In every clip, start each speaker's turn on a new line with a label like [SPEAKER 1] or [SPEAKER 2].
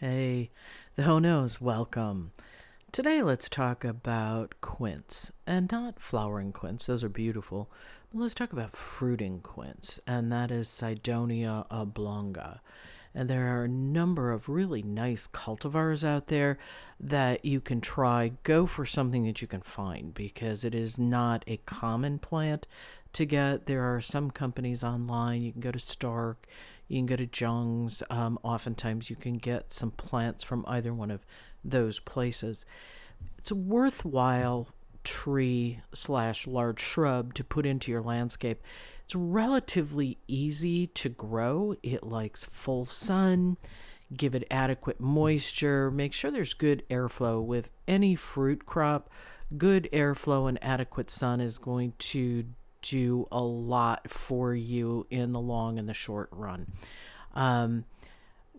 [SPEAKER 1] Hey, the Ho Knows, welcome. Today, let's talk about quince and not flowering quince, those are beautiful, but let's talk about fruiting quince, and that is Cydonia oblonga. And there are a number of really nice cultivars out there that you can try. Go for something that you can find because it is not a common plant to get. There are some companies online. You can go to Stark, you can go to Jung's. Um, oftentimes, you can get some plants from either one of those places. It's a worthwhile tree slash large shrub to put into your landscape it's relatively easy to grow. It likes full sun. Give it adequate moisture. Make sure there's good airflow with any fruit crop. Good airflow and adequate sun is going to do a lot for you in the long and the short run. Um,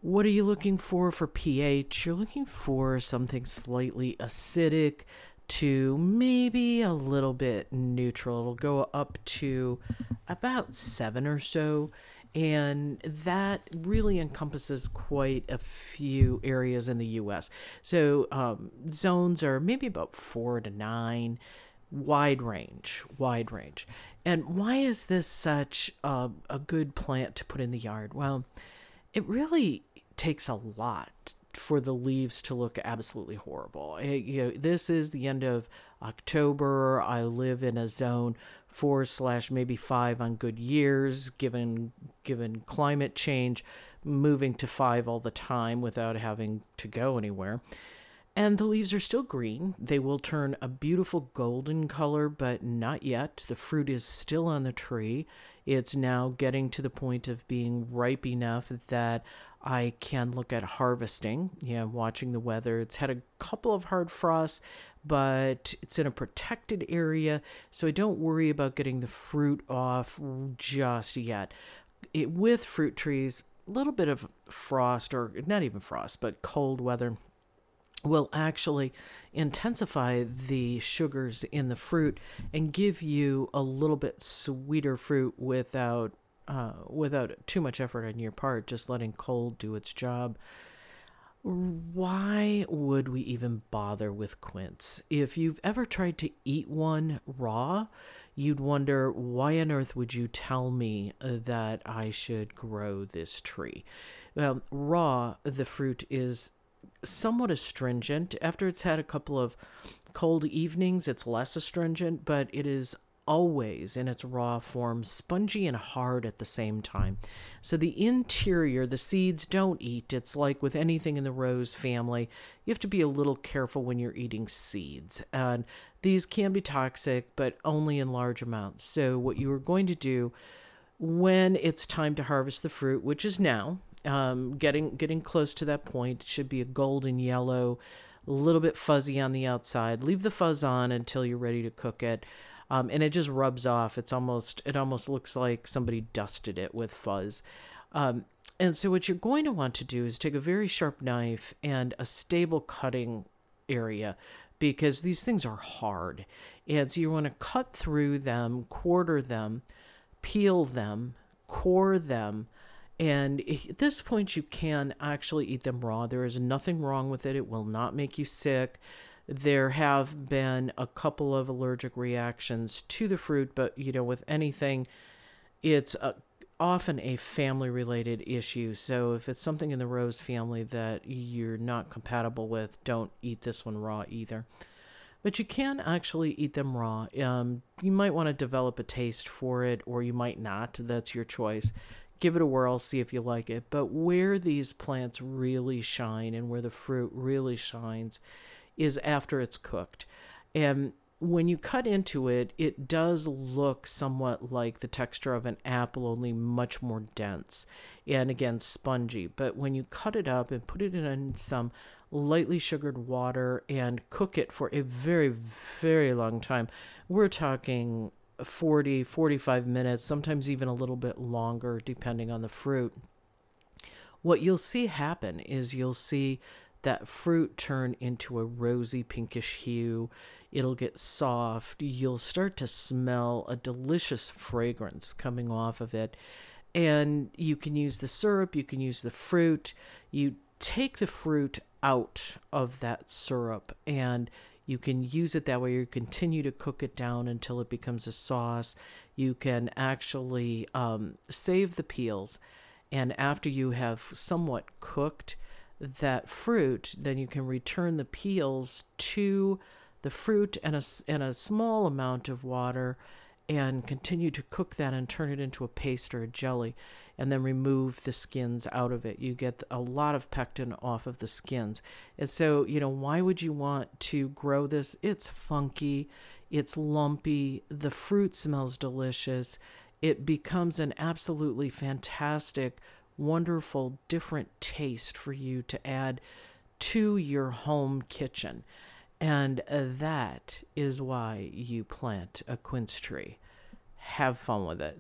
[SPEAKER 1] what are you looking for for pH? You're looking for something slightly acidic, to maybe a little bit neutral. It'll go up to about seven or so. And that really encompasses quite a few areas in the US. So, um, zones are maybe about four to nine, wide range, wide range. And why is this such a, a good plant to put in the yard? Well, it really takes a lot for the leaves to look absolutely horrible. It, eh, you know, this is the end of October. I live in a zone four slash maybe five on good years, given given climate change, moving to five all the time without having to go anywhere. And the leaves are still green. They will turn a beautiful golden color, but not yet. The fruit is still on the tree. It's now getting to the point of being ripe enough that I can look at harvesting, Yeah, watching the weather. It's had a couple of hard frosts, but it's in a protected area, so I don't worry about getting the fruit off just yet. It, with fruit trees, a little bit of frost, or not even frost, but cold weather will actually intensify the sugars in the fruit and give you a little bit sweeter fruit without uh, without too much effort on your part, just letting cold do its job. Why would we even bother with quince? If you've ever tried to eat one raw, you'd wonder why on earth would you tell me that I should grow this tree? Well, raw, the fruit is somewhat astringent. After it's had a couple of cold evenings, it's less astringent, but it is always in its raw form spongy and hard at the same time. So the interior, the seeds don't eat. It's like with anything in the rose family, you have to be a little careful when you're eating seeds. And these can be toxic, but only in large amounts. So what you are going to do when it's time to harvest the fruit, which is now, um, getting getting close to that point, it should be a golden yellow, a little bit fuzzy on the outside. Leave the fuzz on until you're ready to cook it um, and it just rubs off. It's almost it almost looks like somebody dusted it with fuzz. Um, and so what you're going to want to do is take a very sharp knife and a stable cutting area because these things are hard. And so you want to cut through them, quarter them, peel them, core them. And at this point, you can actually eat them raw. There is nothing wrong with it. It will not make you sick. There have been a couple of allergic reactions to the fruit, but you know, with anything, it's a, often a family related issue. So if it's something in the rose family that you're not compatible with, don't eat this one raw either. But you can actually eat them raw. Um, you might want to develop a taste for it, or you might not. That's your choice. Give it a whirl, see if you like it. But where these plants really shine and where the fruit really shines is after it's cooked. And when you cut into it, it does look somewhat like the texture of an apple, only much more dense and again spongy. But when you cut it up and put it in some lightly sugared water and cook it for a very, very long time, we're talking 40, 45 minutes, sometimes even a little bit longer, depending on the fruit. What you'll see happen is you'll see that fruit turn into a rosy pinkish hue. It'll get soft. You'll start to smell a delicious fragrance coming off of it. And you can use the syrup, you can use the fruit. You take the fruit out of that syrup and you can use it that way. You continue to cook it down until it becomes a sauce. You can actually um, save the peels. And after you have somewhat cooked that fruit, then you can return the peels to the fruit and a, and a small amount of water and continue to cook that and turn it into a paste or a jelly and then remove the skins out of it. You get a lot of pectin off of the skins. And so, you know, why would you want to grow this? It's funky, it's lumpy, the fruit smells delicious. It becomes an absolutely fantastic, wonderful, different taste for you to add to your home kitchen. And uh, that is why you plant a quince tree. Have fun with it.